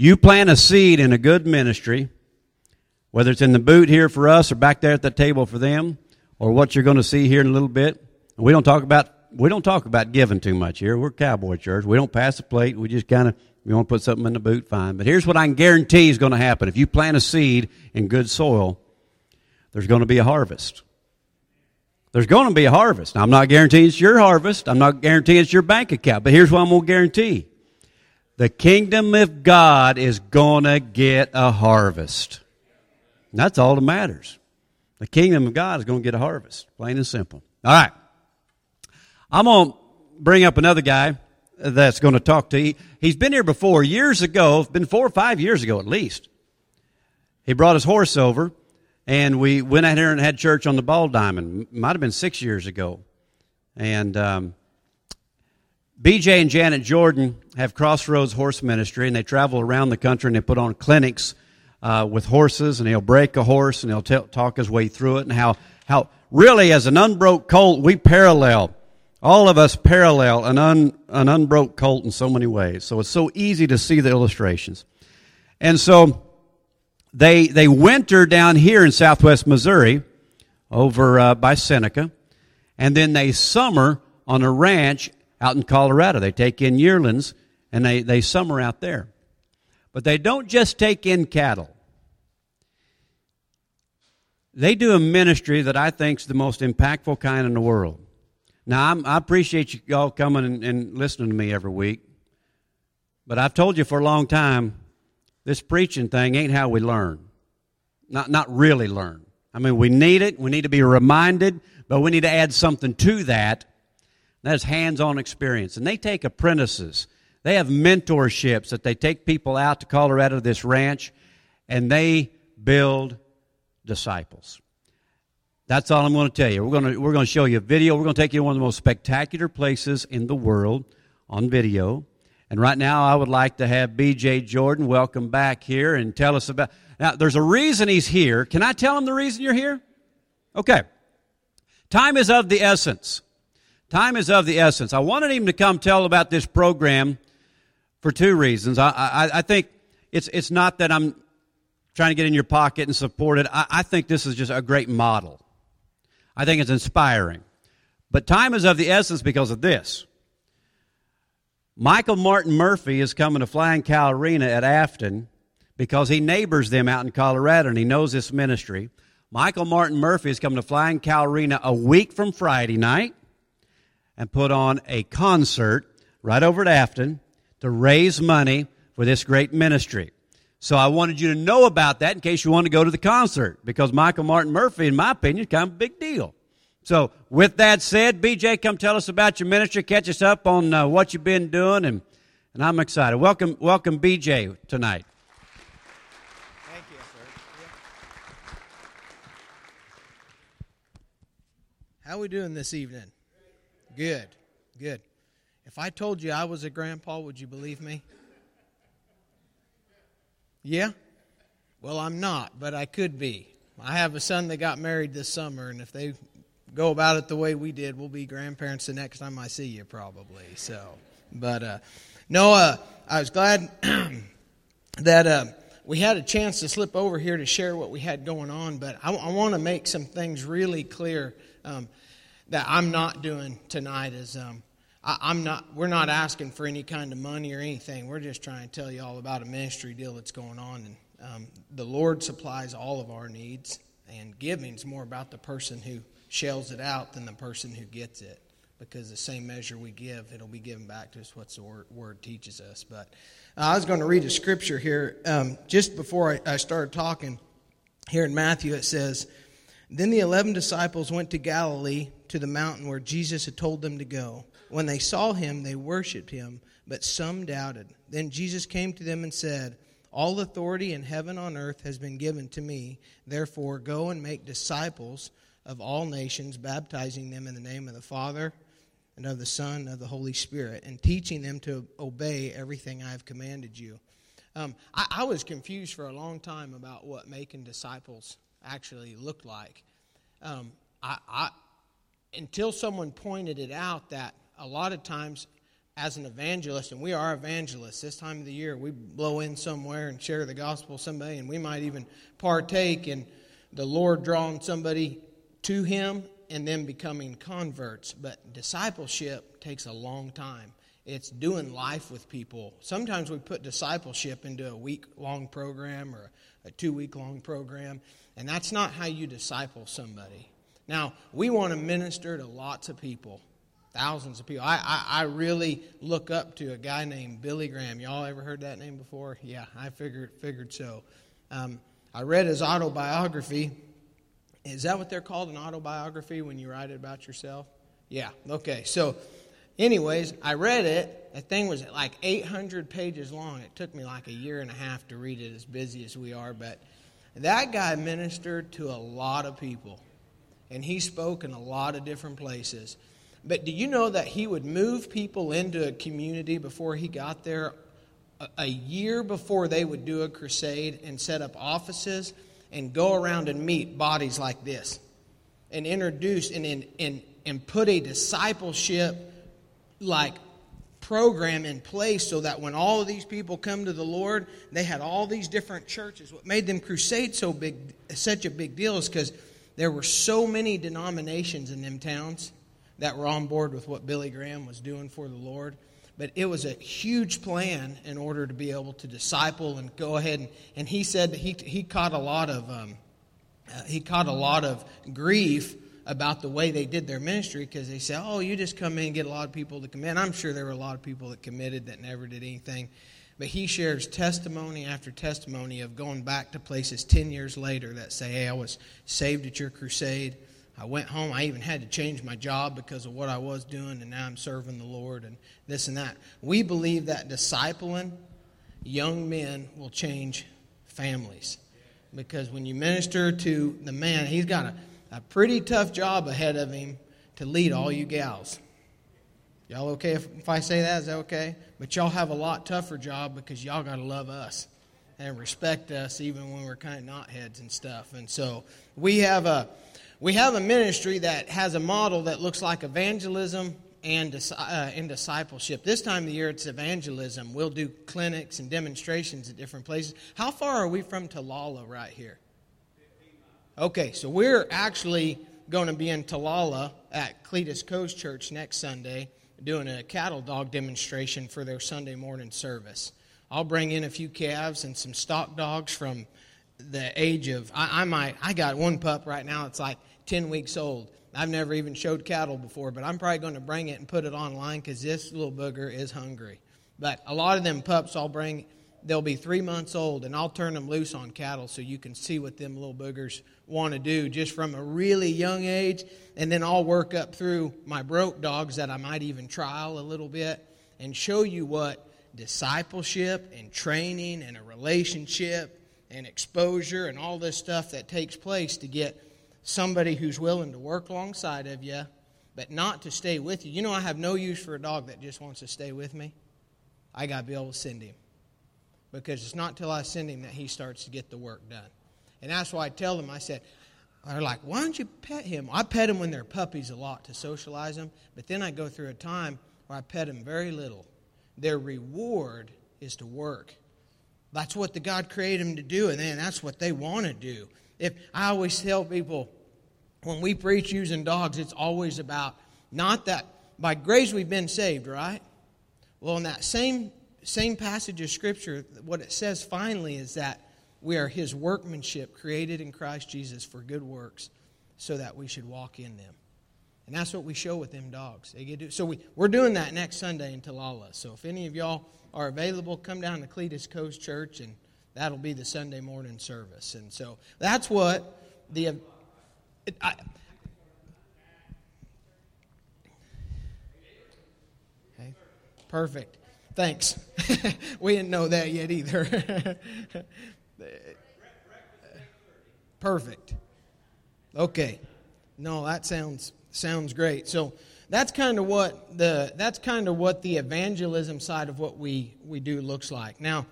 You plant a seed in a good ministry, whether it's in the boot here for us or back there at the table for them, or what you're going to see here in a little bit. We don't talk about we don't talk about giving too much here. We're cowboy church. We don't pass the plate. We just kind of we want to put something in the boot, fine. But here's what I can guarantee is going to happen: if you plant a seed in good soil, there's going to be a harvest. There's going to be a harvest. Now, I'm not guaranteeing it's your harvest. I'm not guaranteeing it's your bank account. But here's what I'm going to guarantee. The kingdom of God is going to get a harvest. And that's all that matters. The kingdom of God is going to get a harvest. Plain and simple. All right. I'm going to bring up another guy that's going to talk to you. He's been here before years ago, been four or five years ago at least. He brought his horse over and we went out here and had church on the Ball Diamond. Might have been six years ago. And um, BJ and Janet Jordan have Crossroads Horse Ministry, and they travel around the country and they put on clinics uh, with horses, and they'll break a horse and they'll t- talk his way through it, and how how really as an unbroke colt we parallel. All of us parallel an, un, an unbroke colt in so many ways. So it's so easy to see the illustrations. And so they, they winter down here in southwest Missouri over uh, by Seneca, and then they summer on a ranch out in Colorado. They take in yearlings and they, they summer out there. But they don't just take in cattle. They do a ministry that I think is the most impactful kind in the world. Now, I'm, i appreciate you all coming and, and listening to me every week, but I've told you for a long time this preaching thing ain't how we learn. Not, not really learn. I mean, we need it. We need to be reminded, but we need to add something to that. That's hands on experience. And they take apprentices. They have mentorships that they take people out to Colorado, this ranch, and they build disciples. That's all I'm going to tell you. We're going to, we're going to show you a video. We're going to take you to one of the most spectacular places in the world on video. And right now, I would like to have BJ Jordan welcome back here and tell us about. Now, there's a reason he's here. Can I tell him the reason you're here? Okay. Time is of the essence. Time is of the essence. I wanted him to come tell about this program for two reasons. I, I, I think it's, it's not that I'm trying to get in your pocket and support it. I, I think this is just a great model. I think it's inspiring. But time is of the essence because of this. Michael Martin Murphey is coming to Flying Cow Arena at Afton because he neighbors them out in Colorado and he knows this ministry. Michael Martin Murphey is coming to Flying Cow Arena a week from Friday night and put on a concert right over at Afton to raise money for this great ministry. So I wanted you to know about that in case you want to go to the concert because Michael Martin Murphey, in my opinion, is kind of a big deal. So, with that said, BJ, come tell us about your ministry. Catch us up on uh, what you've been doing, and, and I'm excited. Welcome, welcome, BJ, tonight. Thank you, sir. How are we doing this evening? Good, good. If I told you I was a grandpa, would you believe me? Yeah? Well, I'm not, but I could be. I have a son that got married this summer, and if they go about it the way we did, we'll be grandparents the next time I see you, probably. So, but uh, no, uh, I was glad that uh, we had a chance to slip over here to share what we had going on. But I, I want to make some things really clear um, that I'm not doing tonight. Is um, I, am not. We're not asking for any kind of money or anything. We're just trying to tell you all about a ministry deal that's going on, and um, the Lord supplies all of our needs. And giving is more about the person who shells it out than the person who gets it. Because the same measure we give, it'll be given back to us what the word, word teaches us. But uh, I was going to read a scripture here um, just before I, I started talking. Here in Matthew, it says, Then the eleven disciples went to Galilee to the mountain where Jesus had told them to go. When they saw him, they worshipped him, but some doubted. Then Jesus came to them and said, All authority in heaven and on earth has been given to me. Therefore, go and make disciples of all nations, baptizing them in the name of the Father and of the Son and of the Holy Spirit, and teaching them to obey everything I have commanded you. Um, I, I, was confused for a long time about what making disciples actually looked like. Um, I, I, until someone pointed it out that a lot of times as an evangelist, and we are evangelists this time of the year, we blow in somewhere and share the gospel with somebody, and we might even partake in the Lord drawing somebody to Him and them becoming converts. But discipleship takes a long time. It's doing life with people. Sometimes we put discipleship into a week long program or a two week long program, and that's not how you disciple somebody. Now, we want to minister to lots of people thousands of people. I, I, I, really look up to a guy named Billy Graham. Y'all ever heard that name before? Yeah, I figured figured so. Um, I read his autobiography. Is that what they're called, an autobiography, when you write it about yourself? Yeah, okay. So, anyways, I read it. The thing was like 800 pages long. It took me like a year and a half to read it, as busy as we are. But that guy ministered to a lot of people, and he spoke in a lot of different places. But do you know that he would move people into a community before he got there a year before they would do a crusade and set up offices and go around and meet bodies like this and introduce and, and, and put a discipleship like program in place so that when all of these people come to the Lord, they had all these different churches. What made them crusade so big, such a big deal is because there were so many denominations in them towns that were on board with what Billy Graham was doing for the Lord. But it was a huge plan in order to be able to disciple and go ahead and, and he said he, he caught a lot of um, uh, he caught a lot of grief about the way they did their ministry because they said, "Oh, you just come in and get a lot of people to commit." I'm sure there were a lot of people that committed that never did anything. But he shares testimony after testimony of going back to places 10 years later that say, Hey, I was saved at your crusade. I went home. I even had to change my job because of what I was doing, and now I'm serving the Lord and this and that. We believe that discipling young men will change families. Because when you minister to the man, he's got a, a pretty tough job ahead of him to lead all you gals. Y'all okay if, if I say that? Is that okay? But y'all have a lot tougher job because y'all got to love us and respect us even when we're kind of not heads and stuff. And so we have a we have a ministry that has a model that looks like evangelism and, uh, and discipleship. This time of the year, it's evangelism. We'll do clinics and demonstrations at different places. How far are we from Talala right here? Okay, so we're actually going to be in Talala at Cletus Coast Church next Sunday doing a cattle dog demonstration for their Sunday morning service. I'll bring in a few calves and some stock dogs from the age of I, I might I got one pup right now. It's like 10 weeks old. I've never even showed cattle before, but I'm probably going to bring it and put it online because this little booger is hungry. But a lot of them pups I'll bring, they'll be three months old, and I'll turn them loose on cattle so you can see what them little boogers want to do just from a really young age. And then I'll work up through my broke dogs that I might even trial a little bit and show you what discipleship and training and a relationship and exposure and all this stuff that takes place to get somebody who's willing to work alongside of you, but not to stay with you. You know, I have no use for a dog that just wants to stay with me. I got to be able to send him. Because it's not till I send him that he starts to get the work done. And that's why I tell them, I said, they're like, why don't you pet him? I pet them when they're puppies a lot to socialize them, but then I go through a time where I pet them very little. Their reward is to work. That's what the God created them to do, and then that's what they want to do. If I always tell people, when we preach using dogs, it's always about not that by grace we've been saved, right? Well, in that same same passage of scripture, what it says finally is that we are his workmanship created in Christ Jesus for good works so that we should walk in them. And that's what we show with them dogs. They get to, so we, we're doing that next Sunday in Talala. So if any of y'all are available, come down to Cletus Coast Church, and that'll be the Sunday morning service. And so that's what the I, okay, perfect. Thanks. we didn't know that yet either. perfect. Okay. No, that sounds sounds great. So that's kind of what the that's kind of what the evangelism side of what we we do looks like. Now,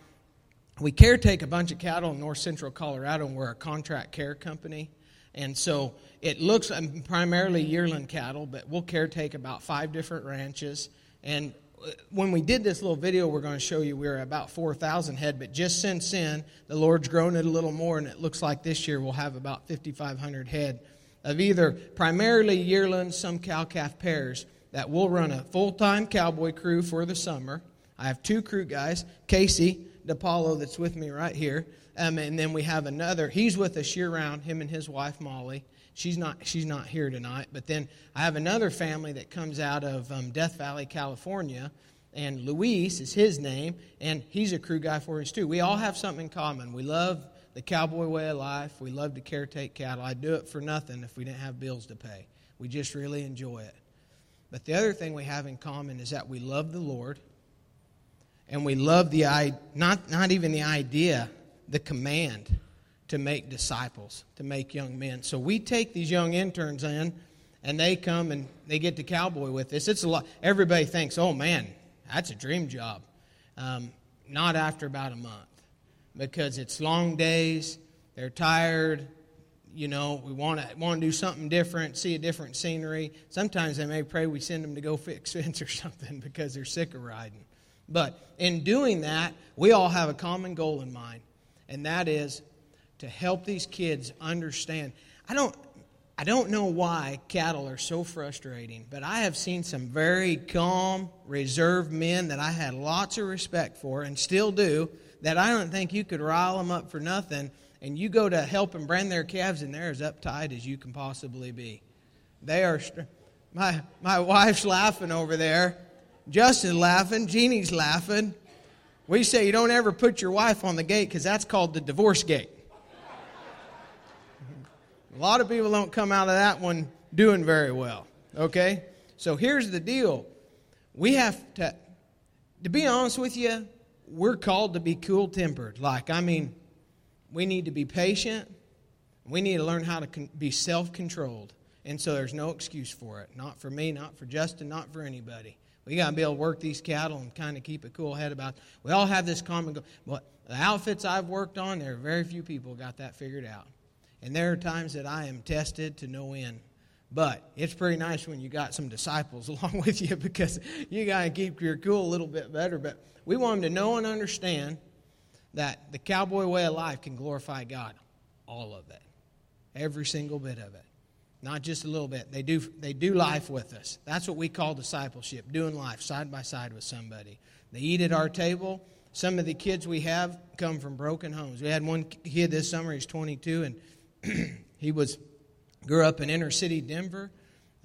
we caretake a bunch of cattle in north central Colorado, and we're a contract care company. And so it looks um, primarily yearling cattle, but we'll caretake about five different ranches. And when we did this little video, we're going to show you we were about 4,000 head, but just since then, the Lord's grown it a little more, and it looks like this year we'll have about 5,500 head of either primarily yearlings, some cow calf pairs, that will run a full time cowboy crew for the summer. I have two crew guys, Casey DePaulo, that's with me right here, um, and then we have another. He's with us year round. Him and his wife Molly. She's not she's not here tonight. But then I have another family that comes out of um, Death Valley, California, and Luis is his name, and he's a crew guy for us too. We all have something in common. We love the cowboy way of life. We love to caretake cattle. I'd do it for nothing if we didn't have bills to pay. We just really enjoy it. But the other thing we have in common is that we love the Lord and we love the not not even the idea, the command to make disciples, to make young men. So we take these young interns in, and they come and they get to cowboy with us. It's a lot. Everybody thinks, "Oh man, that's a dream job." Um, not after about a month, because it's long days. They're tired. You know, we want to want to do something different, see a different scenery. Sometimes they may pray we send them to go fix fence or something because they're sick of riding. But in doing that, we all have a common goal in mind, and that is to help these kids understand. I don't, I don't know why cattle are so frustrating, but I have seen some very calm, reserved men that I had lots of respect for and still do that I don't think you could rile them up for nothing. And you go to help them brand their calves, and they're as uptight as you can possibly be. They are. My, my wife's laughing over there Justin's laughing. Jeannie's laughing. We say you don't ever put your wife on the gate because that's called the divorce gate. A lot of people don't come out of that one doing very well. Okay? So here's the deal. We have to, to be honest with you, we're called to be cool tempered. Like, I mean, we need to be patient. We need to learn how to con- be self controlled. And so there's no excuse for it. Not for me, not for Justin, not for anybody. We got to be able to work these cattle and kind of keep a cool head about. It. We all have this common goal. But the outfits I've worked on, there are very few people got that figured out. And there are times that I am tested to no end. But it's pretty nice when you got some disciples along with you because you got to keep your cool a little bit better. But we want them to know and understand that the cowboy way of life can glorify God. All of it. Every single bit of it not just a little bit. They do, they do life with us. That's what we call discipleship, doing life side by side with somebody. They eat at our table. Some of the kids we have come from broken homes. We had one kid this summer, he's 22, and he was grew up in inner city Denver.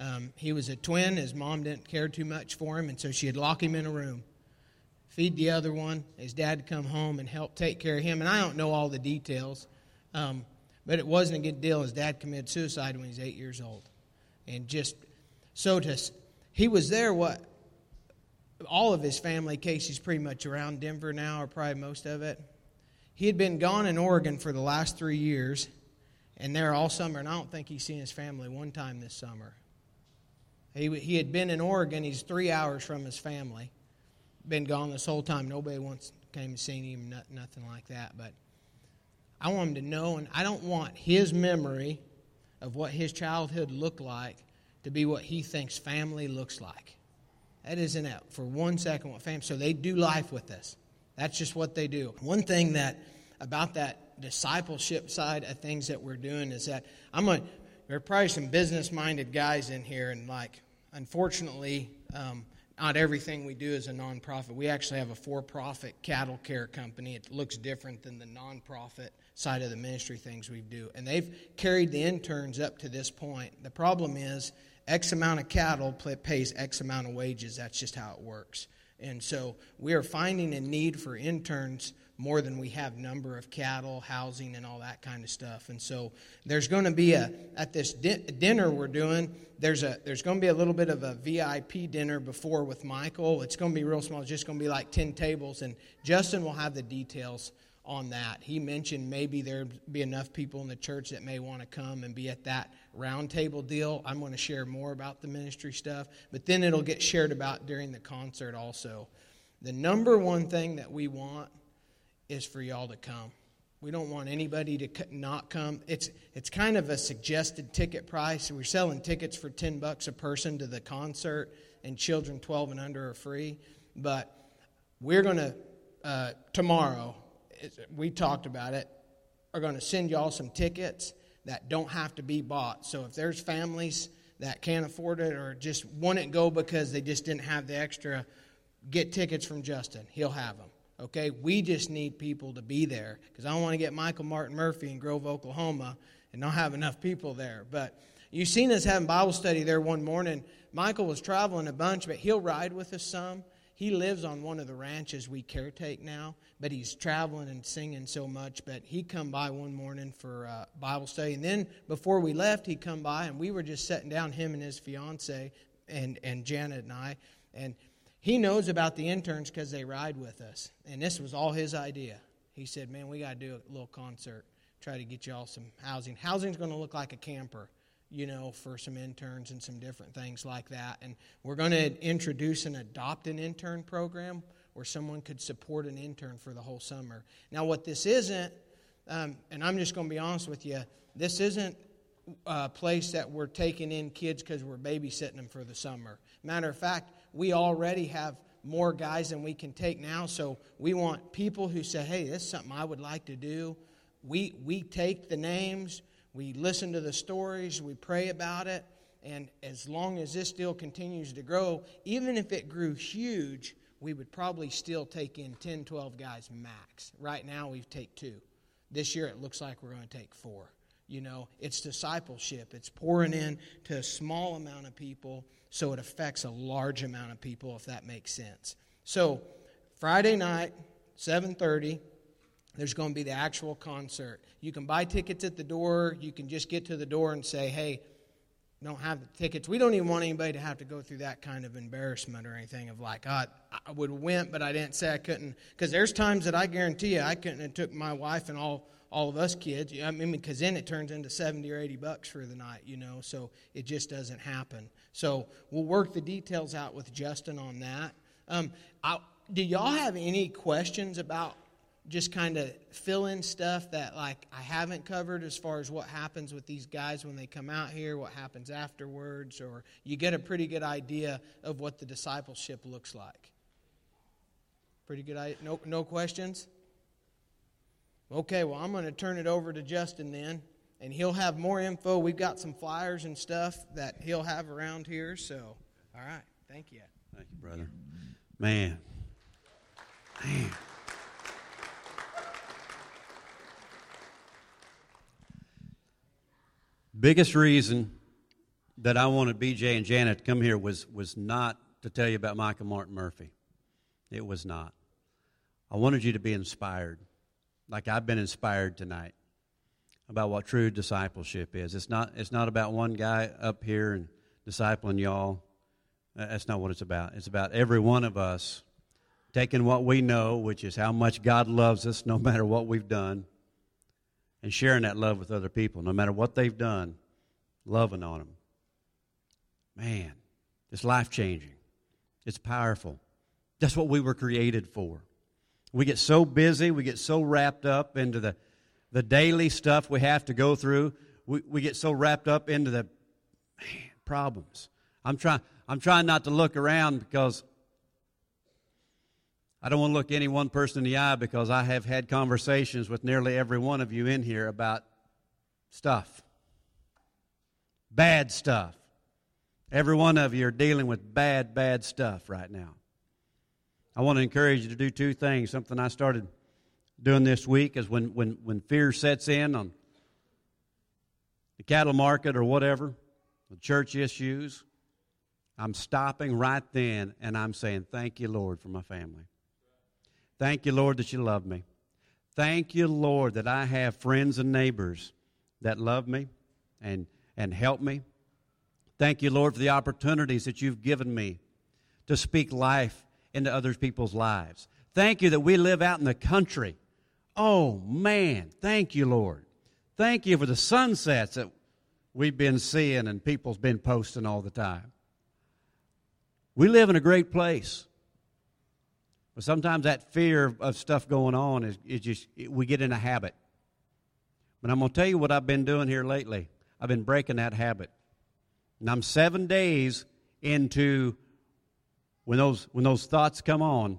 Um, he was a twin. His mom didn't care too much for him, and so she'd lock him in a room, feed the other one. His dad come home and help take care of him. And I don't know all the details. Um, but it wasn't a good deal. His dad committed suicide when he was eight years old. And just so to, he was there, what, all of his family, Casey's pretty much around Denver now, or probably most of it. He had been gone in Oregon for the last three years, and there all summer, and I don't think he's seen his family one time this summer. He, he had been in Oregon, he's three hours from his family. Been gone this whole time. Nobody once came and seen him, nothing like that. But I want him to know, and I don't want his memory of what his childhood looked like to be what he thinks family looks like. That isn't it for one second what family. So they do life with us. That's just what they do. One thing that about that discipleship side of things that we're doing is that I'm a. There are probably some business-minded guys in here, and like, unfortunately, um, not everything we do is a nonprofit. We actually have a for-profit cattle care company. It looks different than the nonprofit side of the ministry things we do. And they've carried the interns up to this point. The problem is X amount of cattle pays X amount of wages. That's just how it works. And so we are finding a need for interns more than we have number of cattle, housing, and all that kind of stuff. And so there's going to be a at this di- dinner we're doing. There's a there's going to be a little bit of a VIP dinner before with Michael. It's going to be real small. It's just going to be like ten tables, and Justin will have the details on that. He mentioned maybe there'd be enough people in the church that may want to come and be at that roundtable deal. I'm going to share more about the ministry stuff, but then it'll get shared about during the concert also. The number one thing that we want is for y'all to come. We don't want anybody to not come. It's it's kind of a suggested ticket price. We're selling tickets for 10 bucks a person to the concert and children 12 and under are free. But we're going to, uh, tomorrow, we talked about it, are going to send y'all some tickets that don't have to be bought. So if there's families that can't afford it or just wouldn't go because they just didn't have the extra, get tickets from Justin. He'll have them. Okay, we just need people to be there because I don't want to get Michael Martin Murphey in Grove, Oklahoma, and not have enough people there. But you've seen us having Bible study there one morning. Michael was traveling a bunch, but he'll ride with us some. He lives on one of the ranches we caretake now, but he's traveling and singing so much. But he come by one morning for uh, Bible study, and then before we left, he come by, and we were just sitting down, him and his fiance, and and Janet and I, and he knows about the interns because they ride with us, and this was all his idea. He said, "Man, we got to do a little concert, try to get y'all some housing. Housing's going to look like a camper." you know, for some interns and some different things like that. And we're going to introduce an adopt an intern program where someone could support an intern for the whole summer. Now, what this isn't, um, and I'm just going to be honest with you, this isn't a place that we're taking in kids because we're babysitting them for the summer. Matter of fact, we already have more guys than we can take now, so we want people who say, hey, this is something I would like to do. We, we take the names, we listen to the stories, we pray about it, and as long as this still continues to grow, even if it grew huge, we would probably still take in 10, 12 guys max. Right now, we take two. This year, it looks like we're going to take four. You know, it's discipleship. It's pouring in to a small amount of people so it affects a large amount of people, if that makes sense. So, Friday night, 7:30, there's going to be the actual concert. You can buy tickets at the door. You can just get to the door and say, hey, don't have the tickets. We don't even want anybody to have to go through that kind of embarrassment or anything of like, oh, I would have went, but I didn't say I couldn't. Because there's times that I guarantee you I couldn't have took my wife and all, all of us kids. I mean, because then it turns into 70 or 80 bucks for the night, you know, so it just doesn't happen. So we'll work the details out with Justin on that. Um, I, do y'all have any questions about just kind of fill in stuff that like I haven't covered as far as what happens with these guys when they come out here, what happens afterwards, or you get a pretty good idea of what the discipleship looks like. Pretty good idea. No, no questions? Okay, well, I'm going to turn it over to Justin then, and he'll have more info. We've got some flyers and stuff that he'll have around here. So, all right. Thank you. Thank you, brother. Man. Man. biggest reason that I wanted BJ and Janet to come here was, was not to tell you about Michael Martin Murphey. It was not. I wanted you to be inspired, like I've been inspired tonight, about what true discipleship is. It's not, it's not about one guy up here and discipling y'all. That's not what it's about. It's about every one of us taking what we know, which is how much God loves us no matter what we've done, and sharing that love with other people, no matter what they've done, loving on them. Man, it's life changing. It's powerful. That's what we were created for. We get so busy, we get so wrapped up into the, the daily stuff we have to go through. We, we get so wrapped up into the man, problems. I'm trying, I'm trying not to look around because I don't want to look any one person in the eye because I have had conversations with nearly every one of you in here about stuff. Bad stuff. Every one of you are dealing with bad, bad stuff right now. I want to encourage you to do two things. Something I started doing this week is when, when, when fear sets in on the cattle market or whatever, the church issues, I'm stopping right then and I'm saying, Thank you, Lord, for my family. Thank you, Lord, that you love me. Thank you, Lord, that I have friends and neighbors that love me and, and help me. Thank you, Lord, for the opportunities that you've given me to speak life into other people's lives. Thank you that we live out in the country. Oh, man. Thank you, Lord. Thank you for the sunsets that we've been seeing and people's been posting all the time. We live in a great place. But sometimes that fear of stuff going on is, is just, we get in a habit. But I'm going to tell you what I've been doing here lately. I've been breaking that habit. And I'm seven days into when those, when those thoughts come on,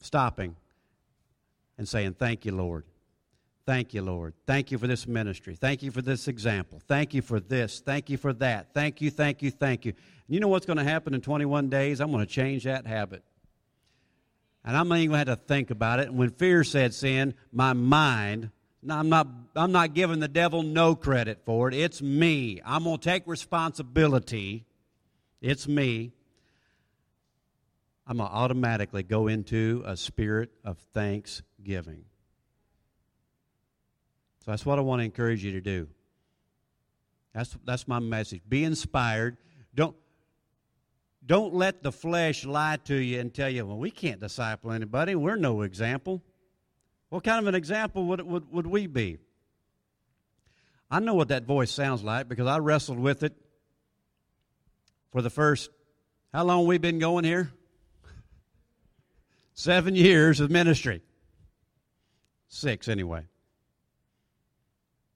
stopping and saying, Thank you, Lord. Thank you, Lord. Thank you for this ministry. Thank you for this example. Thank you for this. Thank you for that. Thank you, thank you, thank you. And you know what's going to happen in 21 days? I'm going to change that habit. And I'm not even going to have to think about it. And when fear sets in, my mind, I'm not, I'm not giving the devil no credit for it. It's me. I'm going to take responsibility. It's me. I'm going to automatically go into a spirit of thanksgiving. So that's what I want to encourage you to do. That's, that's my message. Be inspired. Don't, don't let the flesh lie to you and tell you, well, we can't disciple anybody. We're no example. What kind of an example would, would, would we be? I know what that voice sounds like because I wrestled with it for the first, how long we been going here? Seven years of ministry. Six, anyway.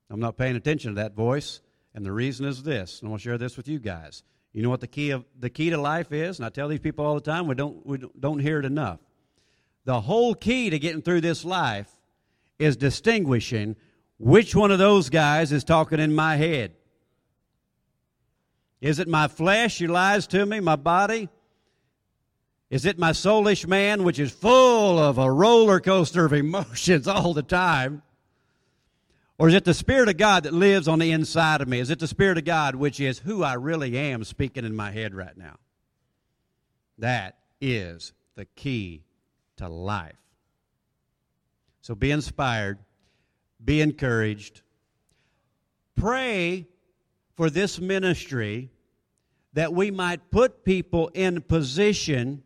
I'm not paying attention to that voice, and the reason is this. And I want to share this with you guys. You know what the key of the key to life is, and I tell these people all the time. We don't we don't hear it enough. The whole key to getting through this life is distinguishing which one of those guys is talking in my head. Is it my flesh who lies to me, my body? Is it my soulish man, which is full of a roller coaster of emotions all the time? Or is it the Spirit of God that lives on the inside of me? Is it the Spirit of God, which is who I really am speaking in my head right now? That is the key to life. So be inspired, be encouraged. Pray for this ministry that we might put people in position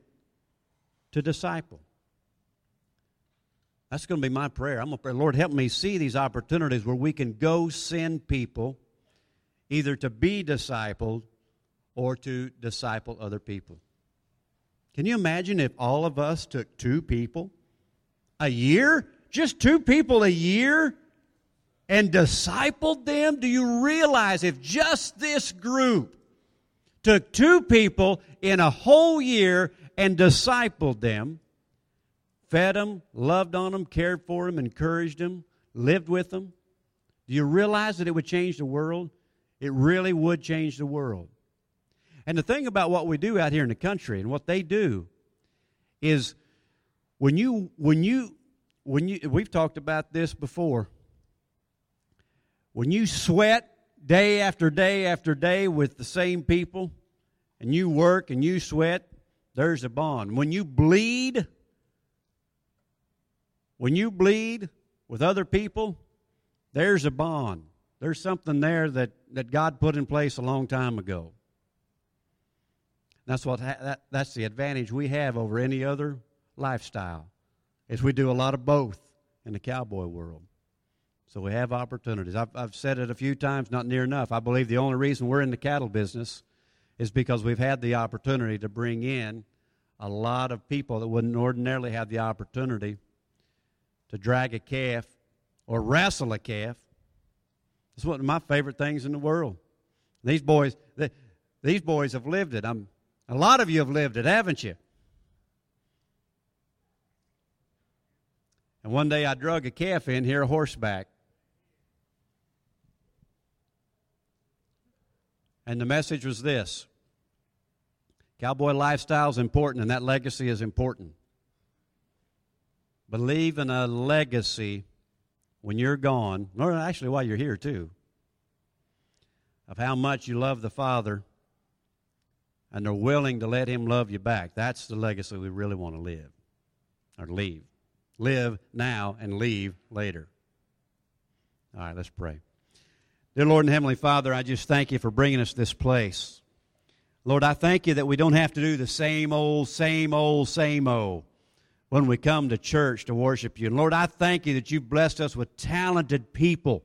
to disciple. That's going to be my prayer. I'm going to pray, Lord, help me see these opportunities where we can go send people either to be discipled or to disciple other people. Can you imagine if all of us took two people a year? Just two people a year? And discipled them? Do you realize if just this group took two people in a whole year and discipled them, fed them, loved on them, cared for them, encouraged them, lived with them. Do you realize that it would change the world? It really would change the world. And the thing about what we do out here in the country and what they do is when you when you when you we've talked about this before when you sweat day after day after day with the same people and you work and you sweat there's a bond when you bleed when you bleed with other people, there's a bond. There's something there that, that God put in place a long time ago. That's what that, that's the advantage we have over any other lifestyle. Is we do a lot of both in the cowboy world. So we have opportunities. I've, I've said it a few times, not near enough. I believe the only reason we're in the cattle business is because we've had the opportunity to bring in a lot of people that wouldn't ordinarily have the opportunity to drag a calf or wrestle a calf. It's one of my favorite things in the world. These boys, they, these boys have lived it. I'm, a lot of you have lived it, haven't you? And one day I drug a calf in here horseback. And the message was this Cowboy lifestyle is important, and that legacy is important. Believe in a legacy when you're gone, or actually while you're here too, of how much you love the Father and are willing to let Him love you back. That's the legacy we really want to live or leave. Live now and leave later. All right, let's pray. Dear Lord and Heavenly Father, I just thank you for bringing us this place. Lord, I thank you that we don't have to do the same old, same old, same old when we come to church to worship you. And Lord, I thank you that you've blessed us with talented people.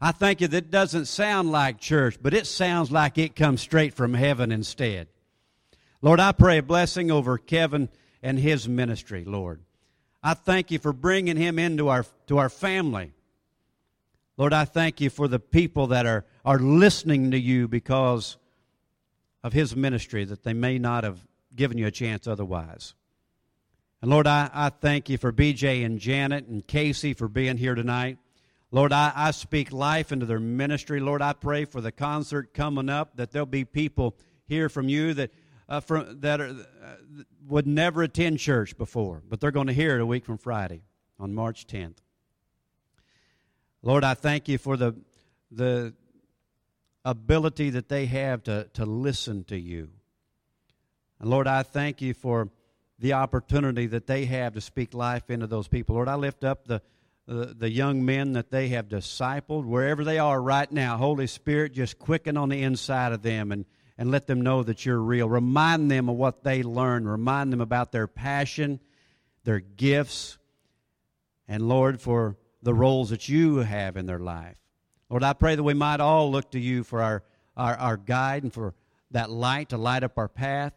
I thank you that it doesn't sound like church, but it sounds like it comes straight from heaven instead. Lord, I pray a blessing over Kevin and his ministry, Lord. I thank you for bringing him into our, to our family. Lord, I thank you for the people that are, are listening to you because of his ministry that they may not have given you a chance otherwise. And Lord, I, I thank you for BJ and Janet and Casey for being here tonight. Lord, I, I speak life into their ministry. Lord, I pray for the concert coming up that there'll be people hear from you that uh, from, that are, uh, would never attend church before, but they're going to hear it a week from Friday on March 10th. Lord, I thank you for the the ability that they have to, to listen to you. And Lord, I thank you for the opportunity that they have to speak life into those people. Lord, I lift up the, the, the young men that they have discipled, wherever they are right now. Holy Spirit, just quicken on the inside of them and, and let them know that you're real. Remind them of what they learned. Remind them about their passion, their gifts, and Lord, for the roles that you have in their life. Lord, I pray that we might all look to you for our, our, our guide and for that light to light up our path.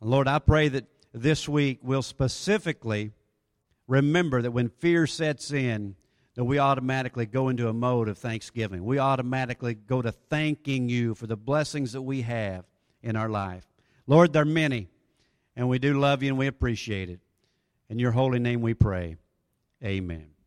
Lord, I pray that this week we'll specifically remember that when fear sets in, that we automatically go into a mode of thanksgiving. We automatically go to thanking you for the blessings that we have in our life. Lord, there are many, and we do love you and we appreciate it. In your holy name we pray. Amen.